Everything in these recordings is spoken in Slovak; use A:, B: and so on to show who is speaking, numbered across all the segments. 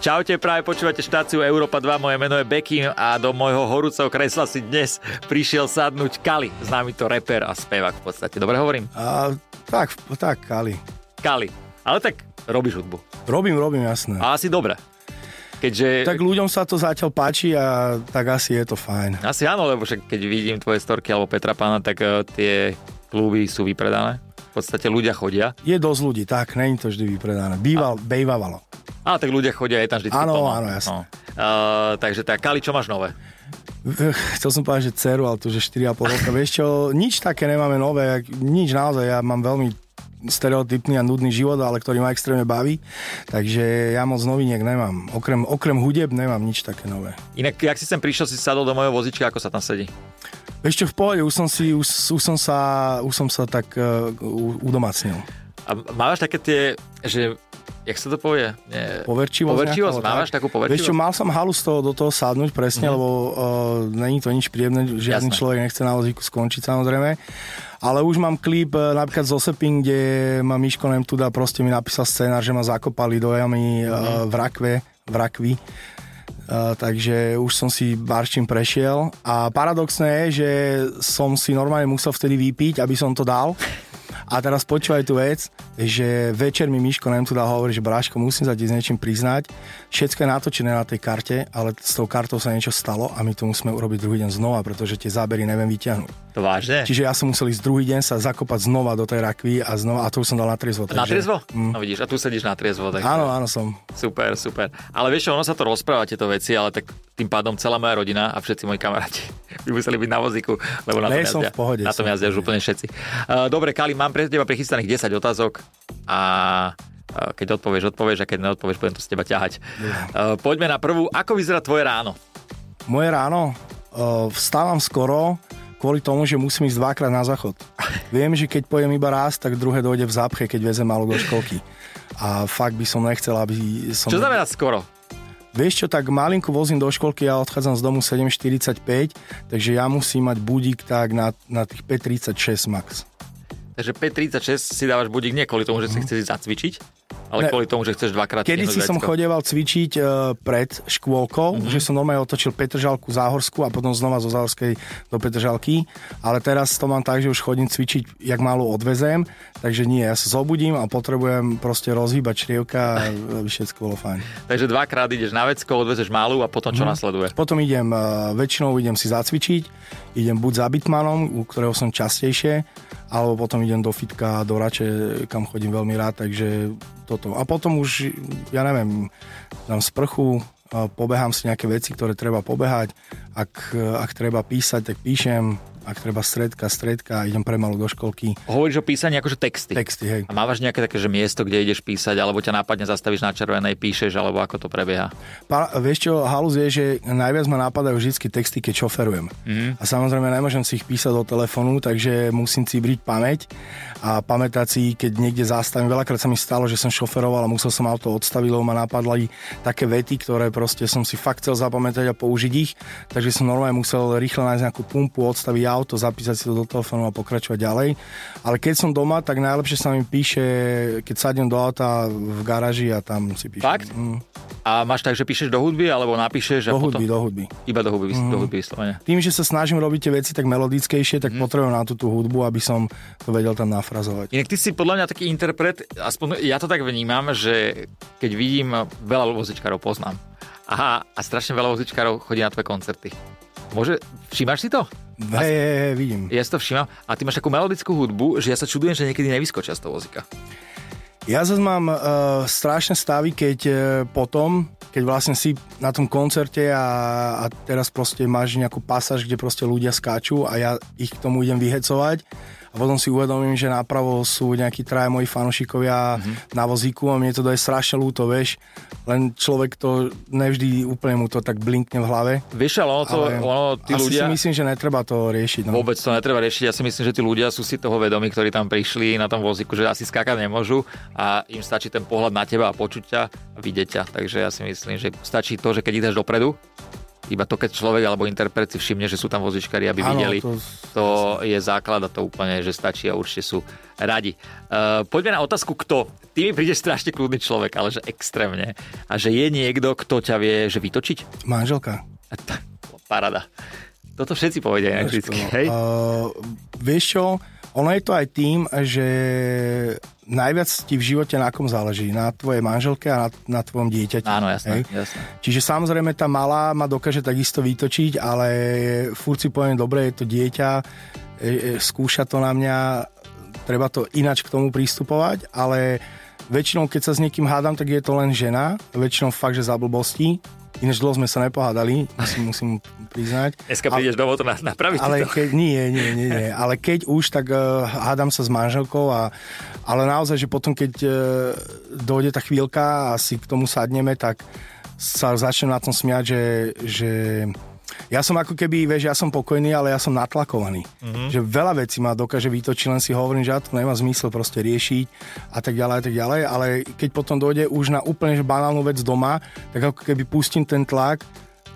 A: Čaute, práve počúvate štáciu Európa 2, moje meno je Beky a do môjho horúceho kresla si dnes prišiel sadnúť Kali, známy to reper a spevák v podstate. Dobre hovorím?
B: A, tak, tak, Kali.
A: Kali. Ale tak robíš hudbu.
B: Robím, robím, jasné.
A: A asi dobre. Keďže...
B: Tak ľuďom sa to zatiaľ páči a tak asi je to fajn.
A: Asi áno, lebo však keď vidím tvoje storky alebo Petra Pána, tak uh, tie kluby sú vypredané. V podstate ľudia chodia.
B: Je dosť ľudí, tak, není to vždy vypredané. Býval, a... bejvávalo.
A: A tak ľudia chodia, je tam vždy
B: Áno, áno, jasne. No.
A: Uh, takže tak, Kali, čo máš nové?
B: Chcel som povedať, že dceru, ale to že 4,5 roka. Vieš čo, nič také nemáme nové, nič naozaj, ja mám veľmi stereotypný a nudný život, ale ktorý ma extrémne baví. Takže ja moc noviniek nemám. Okrem, okrem hudeb nemám nič také nové.
A: Inak, jak si sem prišiel, si sadol do mojho vozička, ako sa tam sedí?
B: Ešte v pohode, už som, si, už, už som, sa, už som sa tak uh, udomacnil.
A: A máš také tie, že jak sa to povie? Nie.
B: Poverčivosť.
A: Poverčivosť, nejaká, mávaš tak. takú poverčivosť?
B: Vieš čo, mal som halu z toho, do toho sadnúť presne, mm-hmm. lebo uh, není to nič príjemné, žiadny Jasné. človek nechce na vozíku skončiť samozrejme. Ale už mám klip uh, napríklad z Osepin, kde ma Miško Nemtuda proste mi napísal scénar, že ma zakopali do jamy mm-hmm. uh, v rakve, v rakvi. Uh, takže už som si barčím prešiel a paradoxné je, že som si normálne musel vtedy vypiť, aby som to dal a teraz počúvaj tú vec, že večer mi Miško nem tu dal hovoriť, že Bráško, musím sa ti s niečím priznať. Všetko je natočené na tej karte, ale s tou kartou sa niečo stalo a my to musíme urobiť druhý deň znova, pretože tie zábery neviem vyťahnuť.
A: To vážne?
B: Čiže ja som musel ísť druhý deň sa zakopať znova do tej rakvy a znova, a to už som dal na triezvo.
A: Takže... Na triezvo? Mm. No vidíš, a tu sedíš na triezvo.
B: Tak... Áno, áno som.
A: Super, super. Ale vieš, ono sa to rozpráva tieto veci, ale tak tým pádom celá moja rodina a všetci moji kamaráti by museli byť na vozíku, lebo na tom jazdia,
B: v pohode,
A: na tom jazdia už úplne všetci. Uh, dobre, Kali, mám pre teba prichystaných 10 otázok a keď odpovieš, odpovieš a keď neodpovieš, budem to z teba ťahať. Yeah. Poďme na prvú. Ako vyzerá tvoje ráno?
B: Moje ráno? Vstávam skoro, kvôli tomu, že musím ísť dvakrát na záchod. Viem, že keď pojem iba raz, tak druhé dojde v zápche, keď vezem malo do školky. A fakt by som nechcel, aby som...
A: Čo znamená skoro?
B: Vieš čo, tak malinku vozím do školky, ja odchádzam z domu 7.45, takže ja musím mať budík tak na, na tých 5.36 max.
A: Takže 5.36 si dávaš budík nie kvôli tomu, že si mm. chceš zacvičiť, ale ne, kvôli tomu, že chceš dvakrát
B: Kedy si som chodieval cvičiť uh, pred škôlkou, mm-hmm. že som normálne otočil Petržalku Záhorskú a potom znova zo Záhorskej do Petržalky, ale teraz to mám tak, že už chodím cvičiť, jak málo odvezem, takže nie, ja sa zobudím a potrebujem proste rozhýbať črievka, aby všetko bolo fajn.
A: Takže dvakrát ideš na vecko, odvezeš malú a potom čo mm. nasleduje?
B: Potom idem, uh, väčšinou idem si zacvičiť, idem buď za Bitmanom, u ktorého som častejšie, alebo potom idem do fitka, do rače, kam chodím veľmi rád, takže toto. A potom už, ja neviem, dám sprchu, pobehám si nejaké veci, ktoré treba pobehať. Ak, ak treba písať, tak píšem ak treba stredka, stredka, idem premalu do školky.
A: Hovoríš o písaní akože texty.
B: Texty, hej.
A: A mávaš nejaké také, že miesto, kde ideš písať, alebo ťa nápadne zastavíš na červenej, píšeš, alebo ako to prebieha?
B: Pa, vieš čo, halus je, že najviac ma napadajú vždy texty, keď šoferujem. Mm. A samozrejme nemôžem si ich písať do telefónu, takže musím si briť pamäť a pamätať si, keď niekde zastavím. Veľakrát sa mi stalo, že som šoferoval a musel som auto odstaviť, lebo ma napadli také vety, ktoré proste som si fakt chcel zapamätať a použiť ich, takže som normálne musel rýchlo nájsť nejakú pumpu, odstaviť auto, zapísať si to do telefónu a pokračovať ďalej. Ale keď som doma, tak najlepšie sa mi píše, keď sadnem do auta v garáži a tam si píšem.
A: Fakt? Mm. A máš tak, že píšeš do hudby, alebo napíšeš?
B: Do hudby, potom... do hudby.
A: Iba do hudby, mm. do hudby vyslovene.
B: Tým, že sa snažím robiť tie veci tak melodickejšie, tak mm. potrebujem na tú, tú hudbu, aby som to vedel tam nafrazovať.
A: Inak ty si podľa mňa taký interpret, aspoň ja to tak vnímam, že keď vidím, veľa vozičkárov poznám. Aha, a strašne veľa vozičkárov chodí na tvoje koncerty. Môže, všímaš si to?
B: Hej, hej, hej, vidím.
A: Ja si to všímam. A ty máš takú melodickú hudbu, že ja sa čudujem, že niekedy nevyskočia z toho vozíka.
B: Ja zase mám uh, strašné stavy, keď uh, potom, keď vlastne si na tom koncerte a, a teraz proste máš nejakú pasáž, kde proste ľudia skáču a ja ich k tomu idem vyhecovať a potom si uvedomím, že napravo sú nejakí traja moji fanúšikovia mm-hmm. na vozíku a mne to je strašne ľúto, vieš. Len človek to nevždy úplne mu to tak blinkne v hlave.
A: Vieš, ale ono, to, ale ono tí
B: asi
A: ľudia...
B: si myslím, že netreba to riešiť. No.
A: Vôbec to netreba riešiť. Ja si myslím, že tí ľudia sú si toho vedomí, ktorí tam prišli na tom vozíku, že asi skákať nemôžu a im stačí ten pohľad na teba a počuť ťa a vidieť ťa. Takže ja si myslím, že stačí to, že keď ideš dopredu, Iba to, keď človek alebo interpret si všimne, že sú tam vozičkári, aby ano, videli, to... to je základ a to úplne, že stačí a určite sú radi. Uh, poďme na otázku, kto. Ty mi prídeš strašne kľudný človek, ale že extrémne. A že je niekto, kto ťa vie že vytočiť?
B: Manželka.
A: Parada. Toto všetci povedia vždycky, hej? Uh,
B: vieš čo, ono je to aj tým, že najviac ti v živote na kom záleží. Na tvojej manželke a na, na tvojom dieťati.
A: Áno, jasné, jasné.
B: Čiže samozrejme tá malá ma dokáže takisto vytočiť, ale furt si poviem, dobre, je to dieťa, e, e, skúša to na mňa, treba to inač k tomu pristupovať, ale väčšinou, keď sa s niekým hádam, tak je to len žena, väčšinou fakt, že za blbosti, Ináč dlho sme sa nepohádali, musím, musím priznať.
A: Dneska prídeš domov to napraviť
B: ale to. Keď, nie, nie, nie, nie. Ale keď už, tak uh, hádam sa s manželkou, a, ale naozaj, že potom, keď uh, dojde tá chvíľka a si k tomu sadneme, tak sa začnem na tom smiať, že, že ja som ako keby, vieš, ja som pokojný, ale ja som natlakovaný. Mm-hmm. Že veľa vecí ma dokáže vytočiť, len si hovorím, že ja to nemá zmysel proste riešiť a tak ďalej a tak ďalej, ale keď potom dojde už na úplne že banálnu vec doma, tak ako keby pustím ten tlak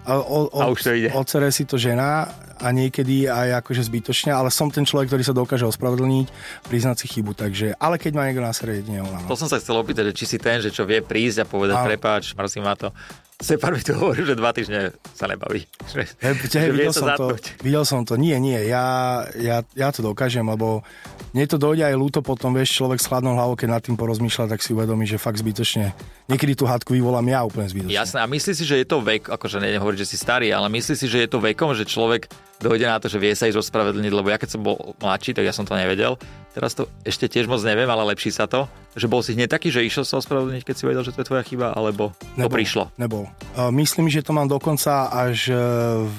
B: a, o, o, a už to ide. Ocere si to žena a niekedy aj akože zbytočne, ale som ten človek, ktorý sa dokáže ospravedlniť, priznať si chybu, takže, ale keď má niekto na sere, jedine ona.
A: No. To som sa chcel opýtať, že či si ten, že čo vie prísť a povedať, a... prepáč, mrzí ma to, Separ mi to hovoril, že dva týždne sa nebaví. Že,
B: hey, že videl, som to, videl som to. Nie, nie, ja, ja, ja to dokážem, lebo mne to dojde aj ľúto potom, vieš, človek s chladnou hlavou, keď nad tým porozmýšľa, tak si uvedomí, že fakt zbytočne. Niekedy tú hádku vyvolám ja úplne zbytočne.
A: Jasné, a myslíš si, že je to vek, akože nejdem hovoriť, že si starý, ale myslíš si, že je to vekom, že človek dojde na to, že vie sa ísť ospravedlniť, lebo ja keď som bol mladší, tak ja som to nevedel. Teraz to ešte tiež moc neviem, ale lepší sa to. Že bol si hneď taký, že išiel sa ospravedlniť, keď si vedel, že to je tvoja chyba, alebo nebol, to prišlo?
B: Nebol. Uh, myslím, že to mám dokonca až e, v,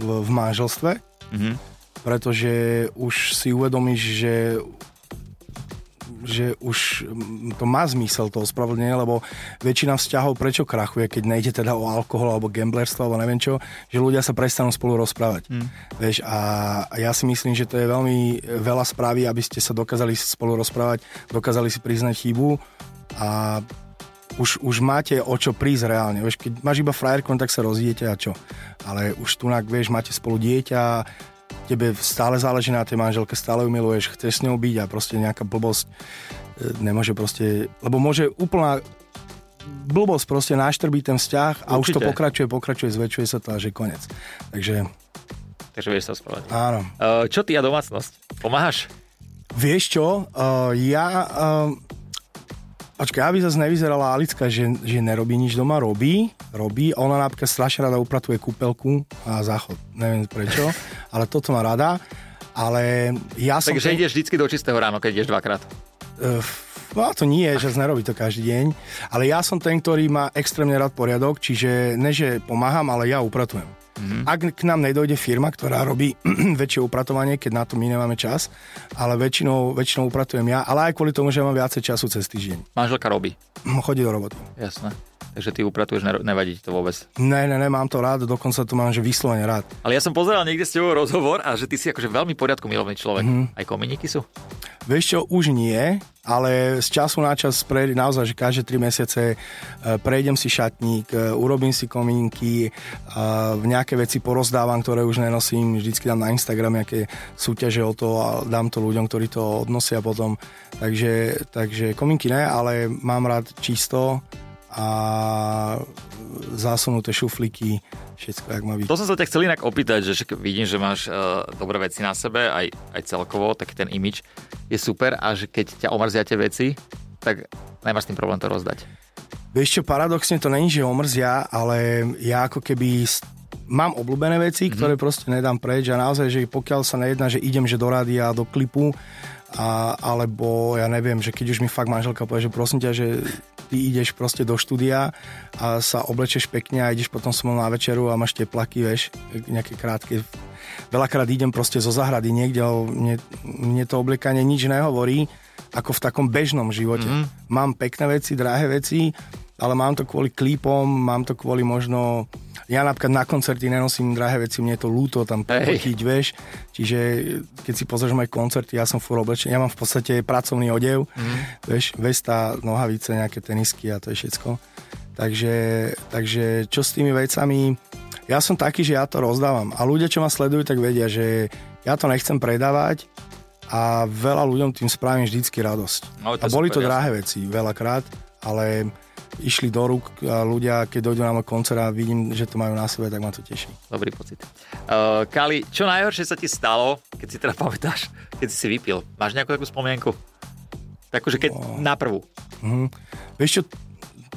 B: v, v manželstve, mm-hmm. pretože už si uvedomíš, že že už to má zmysel to ospravedlnenie, lebo väčšina vzťahov prečo krachuje, keď nejde teda o alkohol alebo gamblerstvo alebo neviem čo, že ľudia sa prestanú spolu rozprávať. Mm. Vieš, a ja si myslím, že to je veľmi veľa správy, aby ste sa dokázali spolu rozprávať, dokázali si priznať chybu a už, už máte o čo prísť reálne. Vieš, keď máš iba frajerku, tak sa rozídete a čo. Ale už tu, vieš, máte spolu dieťa, tebe stále záleží na tej manželke, stále ju miluješ, chceš s ňou byť a proste nejaká blbosť e, nemôže proste, lebo môže úplná blbosť proste náštrbí ten vzťah a Určite. už to pokračuje, pokračuje, zväčšuje sa to a že konec. Takže...
A: Takže vieš sa spávať.
B: Áno.
A: Uh, čo ty a domácnosť? Pomáhaš?
B: Vieš čo, uh, ja... Počkaj, aby zase nevyzerala Alicka, že, že nerobí nič doma, robí, robí. Ona napríklad strašne rada upratuje kúpelku a záchod. Neviem prečo, ale toto má rada. Ale ja som...
A: Takže ten... ideš vždy do čistého ráno, keď ideš dvakrát.
B: Uh, no to nie, že nerobí to každý deň. Ale ja som ten, ktorý má extrémne rád poriadok, čiže ne, že pomáham, ale ja upratujem. Mm-hmm. Ak k nám nedojde firma, ktorá robí väčšie upratovanie, keď na to my nemáme čas, ale väčšinou, väčšinou upratujem ja, ale aj kvôli tomu, že mám viacej času cez týždeň.
A: Manželka robí?
B: Chodí do roboty.
A: Jasné. Takže ty upratuješ, nevadí ti to vôbec?
B: Ne, ne, ne, mám to rád, dokonca to mám, že vyslovene rád.
A: Ale ja som pozeral niekde s tebou rozhovor a že ty si akože veľmi poriadku milovný človek. Mm-hmm. Aj kominíky sú?
B: Vieš čo, už nie, ale z času na čas prejde, naozaj, že každé 3 mesiace e, prejdem si šatník, e, urobím si komínky, v nejaké veci porozdávam, ktoré už nenosím, vždycky dám na Instagram nejaké súťaže o to a dám to ľuďom, ktorí to odnosia potom. Takže, takže komínky ne, ale mám rád čisto a zasunuté šuflíky, všetko, jak má byť.
A: To som sa ťa chcel inak opýtať, že vidím, že máš uh, dobré veci na sebe, aj, aj celkovo, tak ten imič je super a že keď ťa omrzia tie veci, tak nemáš tým problém to rozdať.
B: Vieš čo, paradoxne to není, že omrzia, ale ja ako keby mám obľúbené veci, mm-hmm. ktoré proste nedám preč a naozaj, že pokiaľ sa nejedná, že idem že do rádia, do klipu, a, alebo ja neviem, že keď už mi fakt manželka povie, že prosím ťa, že ty ideš proste do štúdia a sa oblečeš pekne a ideš potom so na večeru a máš tie plaky, vieš, nejaké krátke. Veľakrát idem proste zo zahrady niekde, mne, mne to obliekanie nič nehovorí, ako v takom bežnom živote. Mm-hmm. Mám pekné veci, drahé veci, ale mám to kvôli klípom, mám to kvôli možno ja napríklad na koncerty nenosím drahé veci, mne je to ľúto tam potiť, vieš. Čiže keď si pozrieš moje koncerty, ja som furt oblečený, ja mám v podstate pracovný odev, mm. vieš, vesta, nohavice, nejaké tenisky a to je všetko. Takže, takže čo s tými vecami? ja som taký, že ja to rozdávam. A ľudia, čo ma sledujú, tak vedia, že ja to nechcem predávať a veľa ľuďom tým spravím vždycky radosť. No, a boli super, to drahé veci veľakrát, ale išli do rúk a ľudia, keď dojdú na môj koncert a vidím, že to majú na sebe, tak ma to teší.
A: Dobrý pocit. Uh, Kali, čo najhoršie sa ti stalo, keď si teda pamätáš, keď si si vypil? Máš nejakú takú spomienku? Takže keď oh. na prvú. Uh-huh.
B: Vieš čo,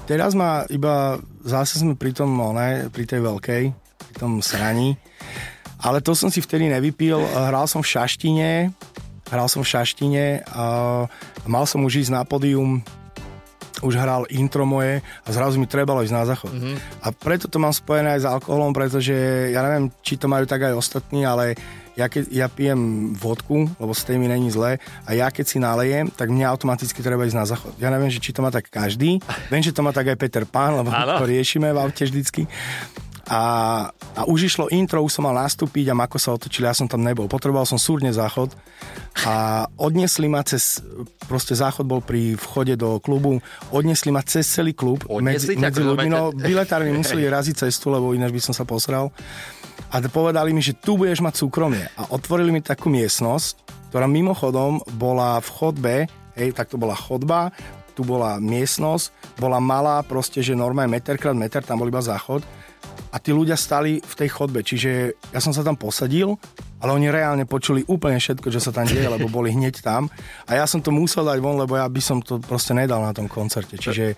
B: teraz ma iba, zase sme pri tom, no, ne, pri tej veľkej, pri tom sraní, ale to som si vtedy nevypil. Hral som v Šaštine, hral som v Šaštine a mal som už ísť na pódium už hral intro moje a zrazu mi trebalo ísť na záchod. Mm-hmm. A preto to mám spojené aj s alkoholom, pretože ja neviem, či to majú tak aj ostatní, ale ja, keď, ja pijem vodku, lebo z tej mi není zle, a ja keď si nalejem, tak mne automaticky treba ísť na záchod. Ja neviem, že či to má tak každý, viem, že to má tak aj Peter Pán, lebo ano. to riešime v aute vždycky. A, a už išlo intro, už som mal nastúpiť a Mako sa otočili, ja som tam nebol. Potreboval som súrne záchod a odnesli ma cez, proste záchod bol pri vchode do klubu, odnesli ma cez celý klub
A: odnesli
B: medzi, medzi ľuďmi, no biletárne museli raziť cestu, lebo ináč by som sa posral. A povedali mi, že tu budeš mať súkromie. A otvorili mi takú miestnosť, ktorá mimochodom bola v chodbe, hej, tak to bola chodba, tu bola miestnosť, bola malá, proste, že normálne meter krát meter, tam bol iba záchod a tí ľudia stali v tej chodbe, čiže ja som sa tam posadil, ale oni reálne počuli úplne všetko, čo sa tam deje, lebo boli hneď tam a ja som to musel dať von, lebo ja by som to proste nedal na tom koncerte. Čiže,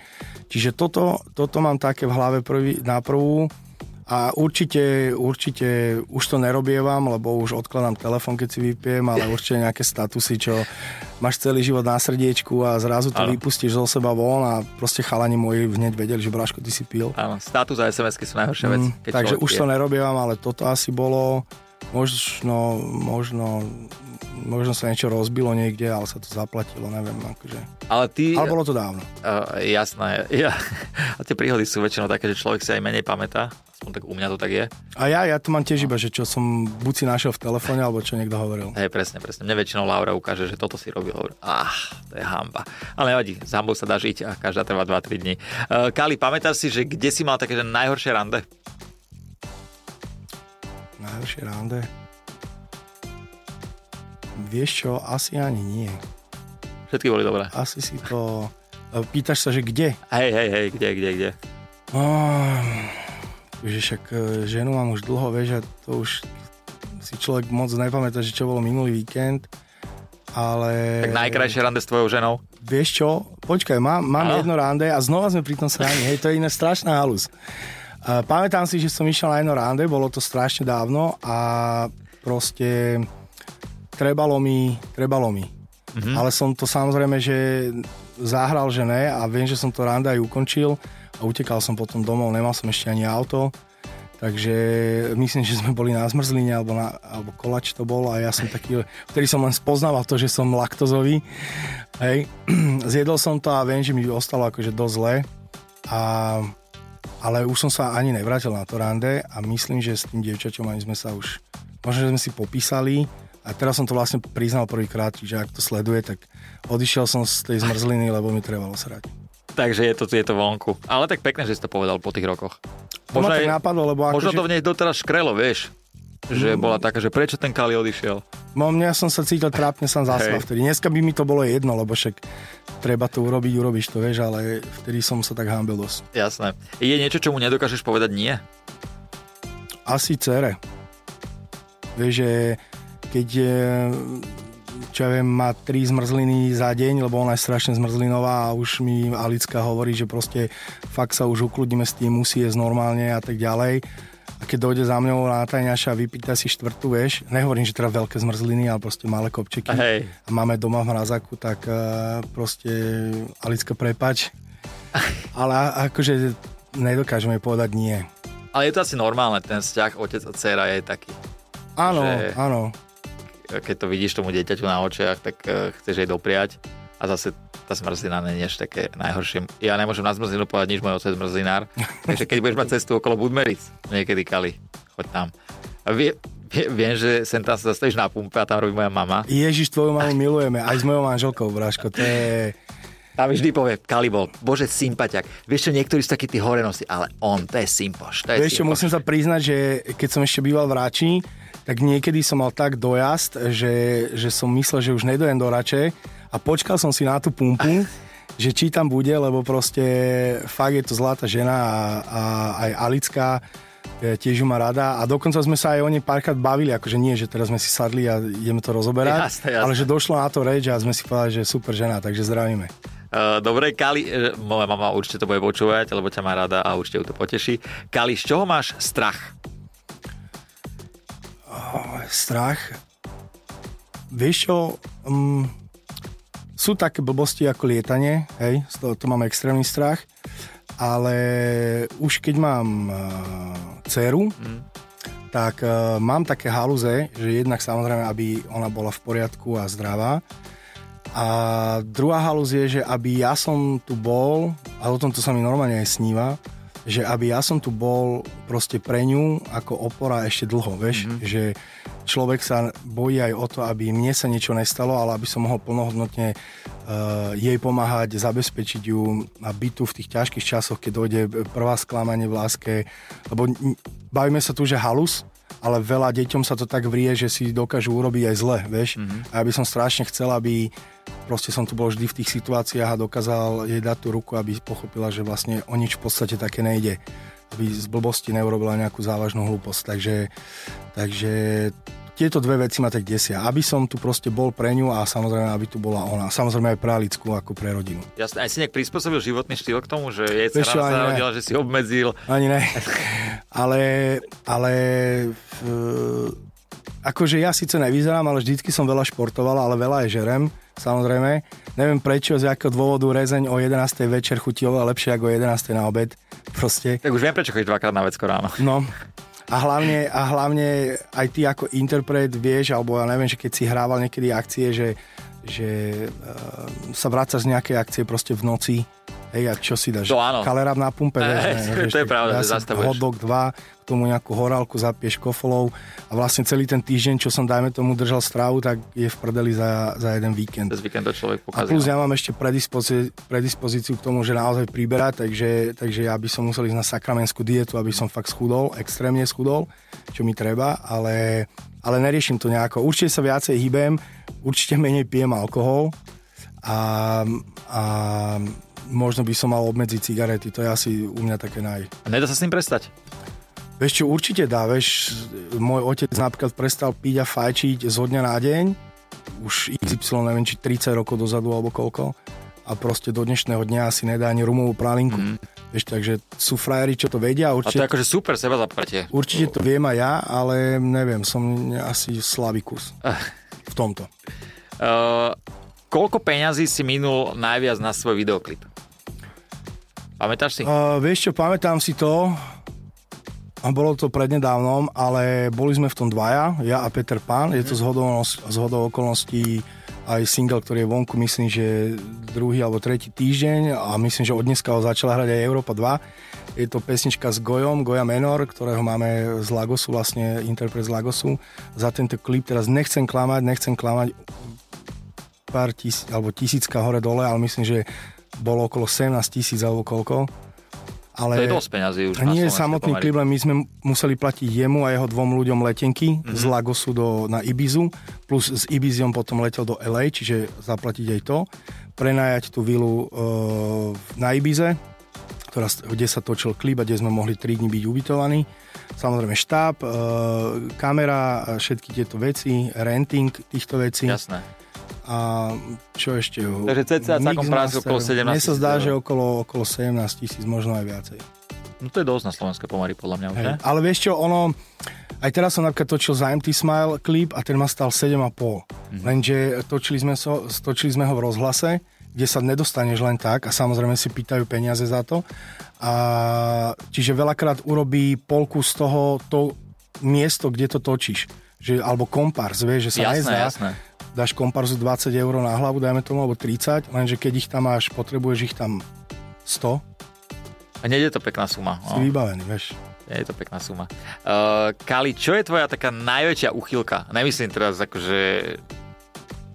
B: čiže toto, toto mám také v hlave prvý, na prvú a určite, určite už to nerobievam, lebo už odkladám telefon, keď si vypiem, ale určite nejaké statusy, čo máš celý život na srdiečku a zrazu to ano. vypustíš zo seba von a proste chalani moji hneď vedeli, že Braško, ty si pil.
A: Áno, status a SMS-ky sú najhoršia mm, vec.
B: takže už je. to nerobievam, ale toto asi bolo možno, možno možno sa niečo rozbilo niekde, ale sa to zaplatilo, neviem. Akože.
A: Ale ty...
B: Ale bolo to dávno.
A: Uh, jasné. Ja, a tie príhody sú väčšinou také, že človek si aj menej pamätá. Aspoň tak u mňa to tak je.
B: A ja, ja to mám tiež iba, že čo som buď si našiel v telefóne, alebo čo niekto hovoril.
A: Hej, presne, presne. Mne väčšinou Laura ukáže, že toto si robil. Ah, to je hamba. Ale nevadí, s hambou sa dá žiť a každá trvá 2-3 dní. Uh, Kali, pamätáš si, že kde si mal také že najhoršie rande?
B: Najhoršie rande? Vieš čo, asi ani nie.
A: Všetky boli dobré.
B: Asi si to... Pýtaš sa, že kde?
A: Hej, hej, hej, kde, kde, kde?
B: Oh, že však e, ženu mám už dlho, vieš, a to už si človek moc nepamätá, že čo bolo minulý víkend, ale...
A: Tak najkrajšie rande s tvojou ženou?
B: Vieš čo, počkaj, mám, mám jedno rande a znova sme pri tom sráni, hej, to je iné strašná halus. Pamätám si, že som išiel na jedno rande, bolo to strašne dávno a proste trebalo mi, trebalo mi. Mm-hmm. Ale som to samozrejme, že zahral, že ne a viem, že som to randa aj ukončil a utekal som potom domov, nemal som ešte ani auto, takže myslím, že sme boli na zmrzline alebo, na, alebo kolač to bol a ja som taký, vtedy som len spoznával to, že som laktozový. Hej. Zjedol som to a viem, že mi ostalo akože dosť zle. A, ale už som sa ani nevrátil na to rande a myslím, že s tým dievčaťom ani sme sa už, možno, že sme si popísali, a teraz som to vlastne priznal prvýkrát, že ak to sleduje, tak odišiel som z tej zmrzliny, lebo mi trebalo srať.
A: Takže je to, je to vonku. Ale tak pekne, že si to povedal po tých rokoch.
B: To možno, ma tak napadlo, lebo
A: možno to v nej doteraz škrelo, vieš. Že mm. bola taká, že prečo ten Kali odišiel?
B: No mňa som sa cítil trápne sám za seba vtedy. Dneska by mi to bolo jedno, lebo však treba to urobiť, urobíš to, vieš, ale vtedy som sa tak hambil dosť.
A: Jasné. Je niečo, čo mu nedokážeš povedať nie?
B: Asi cere. Vieš, že keď je, čo ja viem, má tri zmrzliny za deň, lebo ona je strašne zmrzlinová a už mi Alicka hovorí, že proste fakt sa už ukludíme s tým, musí jesť normálne a tak ďalej. A keď dojde za mňou na tajňaša a vypýta si štvrtú, vieš, nehovorím, že teda veľké zmrzliny, ale proste malé kopčeky.
A: Hej.
B: A máme doma v mrazaku, tak uh, proste Alicka prepač. ale akože nedokážeme povedať nie.
A: Ale je to asi normálne, ten vzťah otec a dcera je taký.
B: Áno, že... áno
A: keď to vidíš tomu dieťaťu na očiach, tak uh, chceš jej dopriať a zase tá zmrzlina nie je také najhoršie. Ja nemôžem na zmrzlinu povedať nič, môj otec zmrzlinár. Takže keď budeš mať cestu okolo Budmeric, niekedy Kali, choď tam. A vie, vie, viem, že sem tam sa zastavíš na pumpe a tam robí moja mama.
B: Ježiš, tvoju mamu milujeme, aj s mojou manželkou, Bráško, to je...
A: A vždy povie, Kalibol, bože, sympatiak. Vieš čo, niektorí sú takí tí horenosti, ale on, to je sympoš. To je
B: Vieš čo, musím sa priznať, že keď som ešte býval v Ráči, tak niekedy som mal tak dojazd, že, že som myslel, že už nedojem do Rače a počkal som si na tú pumpu, že či tam bude, lebo proste fakt je to zlatá žena a, a aj Alická e, tiež ju má rada a dokonca sme sa aj o nej párkrát bavili, akože nie, že teraz sme si sadli a ideme to rozoberať,
A: jasne, jasne.
B: ale že došlo na to reč a sme si povedali, že super žena, takže zdravíme.
A: Uh, dobre, Kali, uh, moja mama určite to bude počúvať, lebo ťa má rada a určite ju to poteší. Kali, z čoho máš strach?
B: Oh, strach? Vieš čo, um, sú také blbosti ako lietanie, hej, z toho to mám extrémny strach, ale už keď mám uh, dceru, mm. tak uh, mám také haluze, že jednak samozrejme, aby ona bola v poriadku a zdravá, a druhá halus je, že aby ja som tu bol, a o tomto sa mi normálne aj sníva, že aby ja som tu bol proste pre ňu ako opora ešte dlho, vieš, mm-hmm. že človek sa bojí aj o to, aby mne sa niečo nestalo, ale aby som mohol plnohodnotne uh, jej pomáhať, zabezpečiť ju a byť tu v tých ťažkých časoch, keď dojde prvá sklamanie v láske, lebo bavíme sa tu, že halus, ale veľa deťom sa to tak vrie, že si dokážu urobiť aj zle, vieš. Mm-hmm. A ja by som strašne chcel, aby proste som tu bol vždy v tých situáciách a dokázal jej dať tú ruku, aby pochopila, že vlastne o nič v podstate také nejde. Aby z blbosti neurobila nejakú závažnú hlúposť. Takže, takže tieto dve veci ma tak desia. Aby som tu proste bol pre ňu a samozrejme, aby tu bola ona. Samozrejme aj pre Alicku ako pre rodinu.
A: Jasne, aj si nejak prispôsobil životný štýl k tomu, že je sa narodila, že si obmedzil.
B: Ani ne. ale, ale v, akože ja síce nevyzerám, ale vždycky som veľa športoval, ale veľa aj žerem, samozrejme. Neviem prečo, z akého dôvodu rezeň o 11. večer chutí oveľa lepšie ako o 11. na obed. Proste.
A: Tak už viem, prečo chodíš dvakrát na vecko ráno.
B: No, a hlavne, a hlavne aj ty ako interpret vieš, alebo ja neviem, že keď si hrával niekedy akcie, že, že uh, sa vráca z nejakej akcie proste v noci, hej, a čo si dáš?
A: To áno.
B: Na pumpe, vieš,
A: ne, to je pravda, že zastavuješ.
B: Hotdog 2, tomu nejakú horálku, zapieš kofolov a vlastne celý ten týždeň, čo som dajme tomu držal stravu, tak je v prdeli za, za jeden víkend.
A: Cez víkend to človek
B: pokazí. A plus no. ja mám ešte predispozíciu, predispozíciu k tomu, že naozaj priberať, takže, takže ja by som musel ísť na sakramenskú dietu, aby som fakt schudol, extrémne schudol, čo mi treba, ale, ale neriešim to nejako. Určite sa viacej hýbem, určite menej pijem alkohol a, a možno by som mal obmedziť cigarety, to je asi u mňa také naj.
A: A nedá sa s tým prestať?
B: Vieš čo, určite dá, vieš, môj otec napríklad prestal piť a fajčiť zo dňa na deň, už XY, neviem, či 30 rokov dozadu alebo koľko, a proste do dnešného dňa asi nedá ani rumovú pralinku. Mm. Vieš, takže sú frajeri, čo to vedia.
A: Určite, a to je akože super seba zapretie.
B: Určite to viem aj ja, ale neviem, som asi slabý kus uh. v tomto.
A: Uh, koľko peňazí si minul najviac na svoj videoklip? Pamätáš si?
B: Uh, vieš čo, pamätám si to. A bolo to prednedávnom, ale boli sme v tom dvaja, ja a Peter Pán. Je to z hodou okolností aj single, ktorý je vonku, myslím, že druhý alebo tretí týždeň a myslím, že od dneska ho začala hrať aj Európa 2. Je to pesnička s Gojom, Goja Menor, ktorého máme z Lagosu, vlastne interpret z Lagosu. Za tento klip teraz nechcem klamať, nechcem klamať pár tisíc, alebo tisícka hore dole, ale myslím, že bolo okolo 17 tisíc alebo koľko
A: ale to je dosť peňazí už
B: Nie je samotný len my sme museli platiť jemu a jeho dvom ľuďom letenky mm-hmm. z Lagosu do, na Ibizu, plus s Ibiziom potom letel do LA, čiže zaplatiť aj to. Prenajať tú vilu uh, na Ibize, ktorá, kde sa točil klip a kde sme mohli 3 dní byť ubytovaní. Samozrejme štáb, uh, kamera, všetky tieto veci, renting týchto vecí.
A: Jasné
B: a čo ešte?
A: Takže cca celkom práci okolo 17
B: Mne sa zdá, že okolo, okolo 17 tisíc, možno aj viacej.
A: No to je dosť na slovenské pomery, podľa mňa. Hey,
B: ale vieš čo, ono, aj teraz som napríklad točil za Empty Smile klip a ten ma stal 7,5. Mm-hmm. Lenže točili sme, so, točili sme ho v rozhlase, kde sa nedostaneš len tak a samozrejme si pýtajú peniaze za to. A, čiže veľakrát urobí polku z toho to miesto, kde to točíš. Že, alebo kompars, vieš, že sa
A: jasné,
B: nezdá.
A: Jasné
B: dáš komparzu 20 eur na hlavu, dajme tomu, alebo 30, lenže keď ich tam máš, potrebuješ ich tam 100.
A: A nie je to pekná suma.
B: Si no. vybavený, vieš.
A: Nie je to pekná suma. Uh, Kali, čo je tvoja taká najväčšia uchylka? Nemyslím teraz akože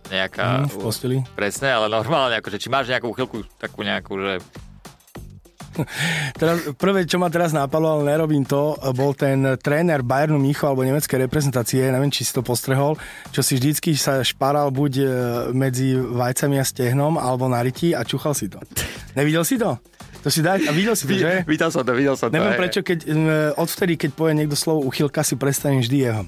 A: nejaká...
B: Mm, v posteli.
A: Presne, ale normálne, akože či máš nejakú chvíľku takú nejakú, že
B: teraz, prvé, čo ma teraz napadlo, ale nerobím to, bol ten tréner Bayernu Micho alebo nemeckej reprezentácie, neviem, či si to postrehol, čo si vždycky sa šparal buď e, medzi vajcami a stehnom alebo na ryti a čuchal si to. Nevidel si to? To si daj, a videl si to, že?
A: Videl som to, videl som to.
B: Neviem prečo, keď odvtedy, keď povie niekto slovo uchylka, si prestane vždy jeho.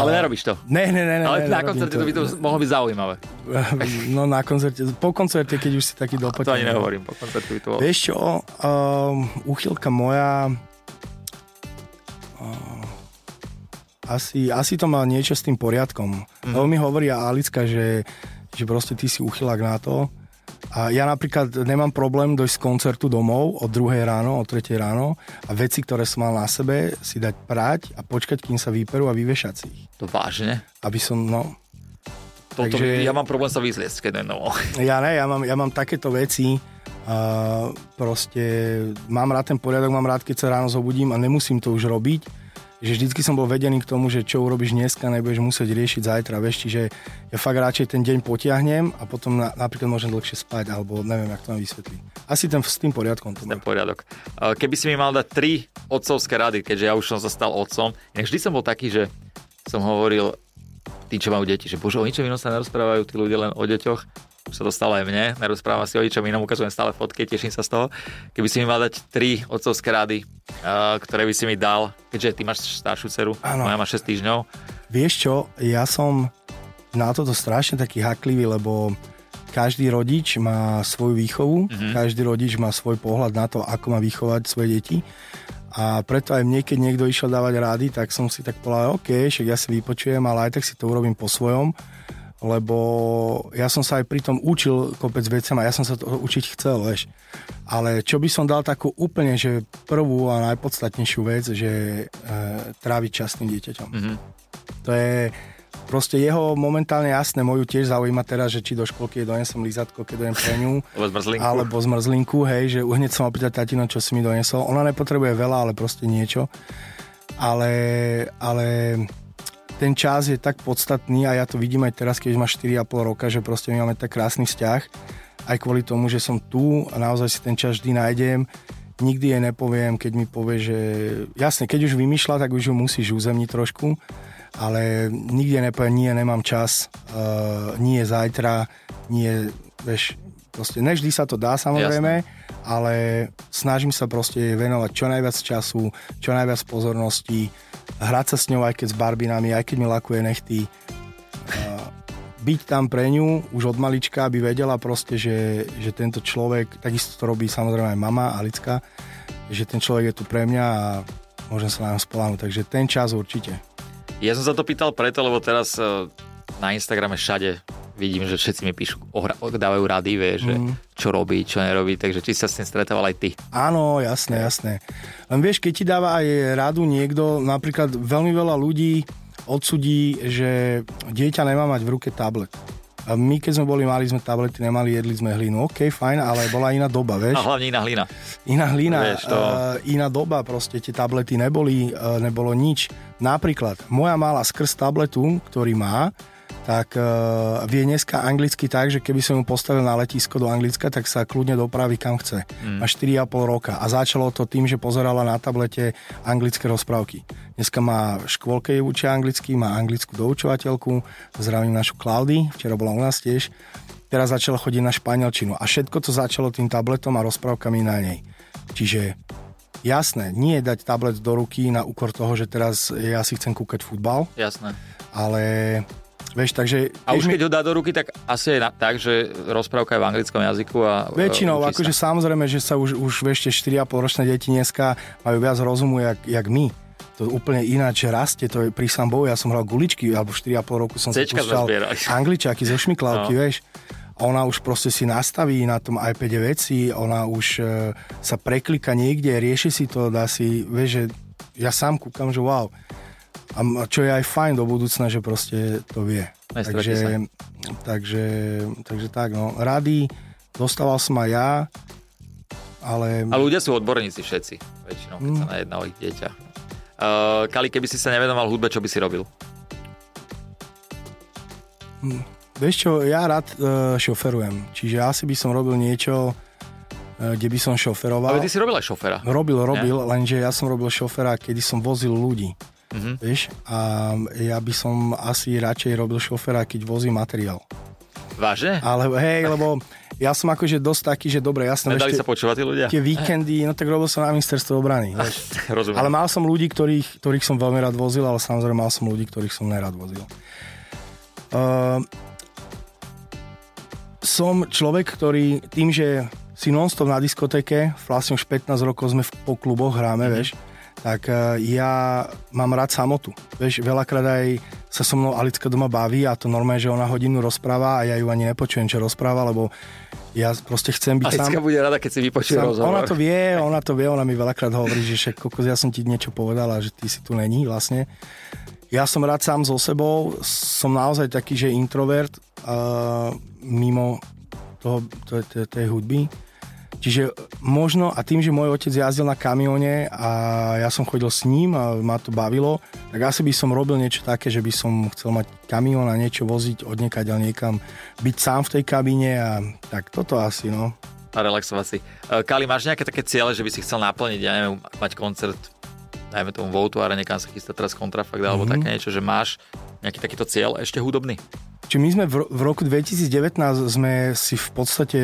A: Ale nerobíš to.
B: Ne, ne, ne.
A: Ale
B: ne,
A: na koncerte to by to mohlo byť zaujímavé.
B: No na koncerte, po koncerte, keď už si taký dopotený.
A: To ani nehovorím, po koncerte by to bolo.
B: Vieš čo, um, uchylka moja... Uh, asi, asi to má niečo s tým poriadkom. Mm. Lebo mi hovorí Alicka, že, že proste ty si uchylák na to, a ja napríklad nemám problém dojsť z koncertu domov o 2 ráno, o 3 ráno a veci, ktoré som mal na sebe, si dať prať a počkať, kým sa vyperú a vyvešať si ich.
A: To vážne?
B: Aby som, no...
A: Toto, Takže, ja mám problém sa vyzliecť, keď domov.
B: Ja ne, ja mám, ja mám takéto veci, a proste mám rád ten poriadok, mám rád, keď sa ráno zobudím a nemusím to už robiť že vždycky som bol vedený k tomu, že čo urobíš dneska, nebudeš musieť riešiť zajtra, vieš, čiže ja fakt radšej ten deň potiahnem a potom na, napríklad môžem dlhšie spať, alebo neviem, jak to mám vysvetliť. Asi ten, s tým poriadkom to
A: Ten poriadok. Keby si mi mal dať tri otcovské rady, keďže ja už som sa stal otcom, ja vždy som bol taký, že som hovoril tí, čo majú deti, že bože, o ničom inom sa nerozprávajú tí ľudia len o deťoch, sa to stalo aj mne, nerozprávam si o ničom inom, ukazujem stále fotky, teším sa z toho. Keby si mi mal dať tri otcovské rady, uh, ktoré by si mi dal, keďže ty máš staršiu dceru, ano. moja má 6 týždňov.
B: Vieš čo, ja som na toto strašne taký haklivý, lebo každý rodič má svoju výchovu, mm-hmm. každý rodič má svoj pohľad na to, ako má vychovať svoje deti. A preto aj mne, keď niekto išiel dávať rády, tak som si tak povedal, OK, však ja si vypočujem, ale aj tak si to urobím po svojom lebo ja som sa aj pri tom učil kopec vecem a ja som sa to učiť chcel, vieš. Ale čo by som dal takú úplne, že prvú a najpodstatnejšiu vec, že e, tráviť čas tým dieťaťom. Mm-hmm. To je proste jeho momentálne jasné, moju tiež zaujíma teraz, že či do školky donesem lízatko, keď dojem pre ňu. alebo zmrzlinku, hej, že hneď som opýtať tatino, čo si mi donesol. Ona nepotrebuje veľa, ale proste niečo. Ale, ale ten čas je tak podstatný a ja to vidím aj teraz, keď už má 4,5 roka, že proste my máme tak krásny vzťah, aj kvôli tomu, že som tu a naozaj si ten čas vždy nájdem. Nikdy jej nepoviem, keď mi povie, že jasne, keď už vymýšľa, tak už ju musíš uzemniť trošku, ale nikdy jej nepoviem, nie, nemám čas, uh, nie zajtra, nie, vieš, proste nevždy sa to dá samozrejme, Jasne. ale snažím sa proste venovať čo najviac času, čo najviac pozornosti, hrať sa s ňou aj keď s barbinami, aj keď mi lakuje nechty. Byť tam pre ňu už od malička, aby vedela proste, že, že tento človek, takisto to robí samozrejme aj mama Alicka, že ten človek je tu pre mňa a môžem sa na ňom spoláhnuť. Takže ten čas určite.
A: Ja som sa to pýtal preto, lebo teraz e, na Instagrame všade vidím, že všetci mi píšu, ohra, dávajú rady, vie, že mm. čo robí, čo nerobí, takže či sa s tým stretával aj ty.
B: Áno, jasné, jasné. Len vieš, keď ti dáva aj radu niekto, napríklad veľmi veľa ľudí odsudí, že dieťa nemá mať v ruke tablet. A my, keď sme boli mali, sme tablety nemali, jedli sme hlinu. OK, fajn, ale bola iná doba, vieš?
A: A hlavne iná hlina.
B: Iná hlina, vieš, to... uh, iná doba, proste tie tablety neboli, uh, nebolo nič. Napríklad, moja mala skrz tabletu, ktorý má, tak uh, vie dneska anglicky tak, že keby som mu postavil na letisko do Anglicka, tak sa kľudne dopraví kam chce. Mm. Má 4,5 roka a začalo to tým, že pozerala na tablete anglické rozprávky. Dneska má v škôlke učia anglicky, má anglickú doučovateľku, zdravím našu Klaudy, včera bola u nás tiež. Teraz začala chodiť na španielčinu a všetko to začalo tým tabletom a rozprávkami na nej. Čiže jasné, nie je dať tablet do ruky na úkor toho, že teraz ja si chcem kúkať futbal.
A: Jasné.
B: Ale Vieš, takže...
A: A už keď ho dá do ruky, tak asi je na, tak, že rozprávka je v anglickom jazyku a...
B: Väčšinou, akože samozrejme, že sa už, už ešte 4,5 ročné deti dneska majú viac rozumu, jak, jak my. To úplne ináč rastie, to je pri Bohu, ja som hral guličky, alebo 4,5 roku som
A: Cečka
B: sa púšťal angličáky zo šmiklavky, no. vieš. Ona už proste si nastaví na tom iPade veci, ona už e, sa preklika niekde, rieši si to, dá si, vieš, že ja sám kúkam, že wow, a čo je aj fajn do budúcna, že proste to vie. Takže, takže, takže tak, no. Rady dostával som aj ja, ale...
A: A ľudia sú odborníci všetci, väčšinou, keď mm. sa najedná o ich dieťa. Uh, Kali, keby si sa nevenoval hudbe, čo by si robil?
B: Mm. vieš čo, ja rád uh, šoferujem, čiže asi by som robil niečo, uh, kde by som šoferoval.
A: Ale ty si robil aj šofera.
B: Robil, robil, ne? lenže ja som robil šofera, kedy som vozil ľudí. Uh-huh. Vieš, a ja by som asi radšej robil šofera, keď vozím materiál.
A: Váže?
B: Ale hej, lebo ja som akože dosť taký, že dobre, jasné.
A: Nedali sa počúvať tí ľudia?
B: Tie víkendy, no tak robil som na ministerstvo obrany.
A: Rozumiem.
B: Ale mal som ľudí, ktorých, ktorých som veľmi rád vozil, ale samozrejme mal som ľudí, ktorých som nerad vozil. Uh, som človek, ktorý tým, že si non-stop na diskotéke, vlastne už 15 rokov sme v, po kluboch hráme, mm-hmm. vieš, tak uh, ja mám rád samotu. Vieš, veľakrát aj sa so mnou Alicka doma baví a to normálne, že ona hodinu rozpráva a ja ju ani nepočujem, čo rozpráva, lebo ja proste chcem byť
A: Alicka
B: sám.
A: bude rada, keď si vypočuje sám, rozhovor.
B: Ona to vie, ona to vie, ona mi veľakrát hovorí, že však kokos, ja som ti niečo povedala, že ty si tu není vlastne. Ja som rád sám so sebou, som naozaj taký, že introvert uh, mimo toho, tej, tej hudby Čiže možno, a tým, že môj otec jazdil na kamione a ja som chodil s ním a ma to bavilo, tak asi by som robil niečo také, že by som chcel mať kamión a niečo voziť od niekaď niekam, byť sám v tej kabíne a tak toto asi, no.
A: A relaxovať si. E, Kali, máš nejaké také ciele, že by si chcel naplniť, ja neviem, mať koncert dajme tomu Voutu a niekam sa chystá teraz kontrafakt alebo mm-hmm. také niečo, že máš nejaký takýto cieľ ešte hudobný?
B: Čiže my sme v, roku 2019 sme si v podstate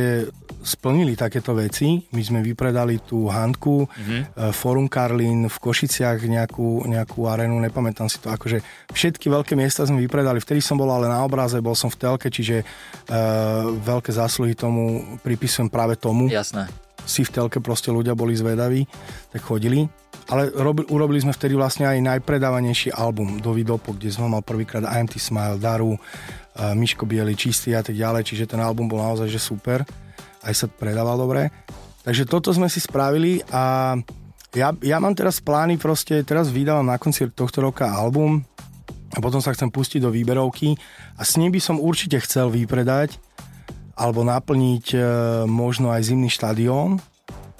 B: splnili takéto veci. My sme vypredali tú handku, mm-hmm. Forum Karlin, v Košiciach nejakú, nejakú arenu, nepamätám si to. Akože všetky veľké miesta sme vypredali. Vtedy som bol ale na obraze, bol som v telke, čiže uh, veľké zásluhy tomu pripisujem práve tomu.
A: Jasné.
B: Si v telke proste ľudia boli zvedaví, tak chodili. Ale robi, urobili sme vtedy vlastne aj najpredávanejší album do Vidopo, kde som mal prvýkrát IMT Smile, Daru, Miško Bieli, Čistý a tak ďalej, čiže ten album bol naozaj že super aj sa predával dobre. Takže toto sme si spravili a ja, ja mám teraz plány proste, teraz vydávam na konci tohto roka album a potom sa chcem pustiť do výberovky a s ním by som určite chcel vypredať alebo naplniť e, možno aj zimný štadión,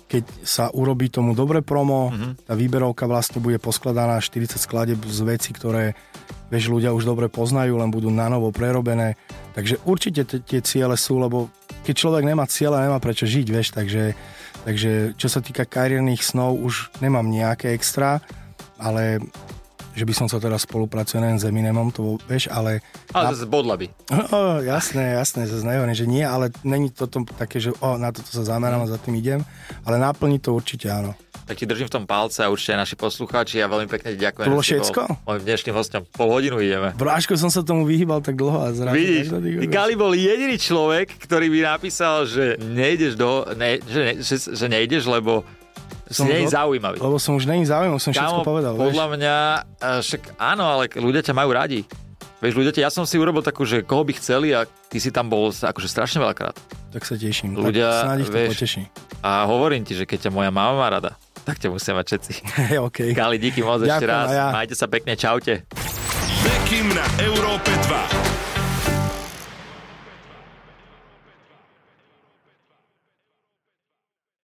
B: keď sa urobí tomu dobre promo, mm-hmm. tá výberovka vlastne bude poskladaná 40 skladeb z veci, ktoré vieš, ľudia už dobre poznajú, len budú na novo prerobené. Takže určite t- tie ciele sú, lebo keď človek nemá cieľa, nemá prečo žiť, vieš, takže, takže čo sa týka kariérnych snov, už nemám nejaké extra, ale že by som sa teraz spolupracuje len s Eminemom, to vieš, ale...
A: Ale na... z bodlaby.
B: Oh, jasné, jasné, zase nehovorím, že nie, ale není to také, že oh, na toto sa zamerám a za tým idem, ale naplniť to určite áno.
A: Tak ti držím v tom palce a určite aj naši poslucháči a veľmi pekne ti ďakujem.
B: To bolo všetko?
A: Môjim dnešným hostom. Pol hodinu ideme.
B: Bráško, som sa tomu vyhýbal tak dlho a zrazu...
A: Vidíš, ty Kali bol jediný človek, ktorý by napísal, že nejdeš do... Ne, že, ne, že, že nejdeš, lebo som nie je zaujímavý.
B: Lebo som už není zaujímavý, som všetko povedal.
A: Podľa vieš? mňa, však áno, ale ľudia ťa majú radi. Vieš, ľudia, ja som si urobil takú, že koho by chceli a ty si tam bol akože strašne veľakrát.
B: Tak sa teším.
A: Ľudia,
B: tak vieš, poteší.
A: A hovorím ti, že keď ťa moja mama má rada, tak ťa musia mať všetci.
B: okay.
A: Kali, díky moc ešte raz. Ja. Majte sa pekne, čaute.
C: Bekim na Európe 2.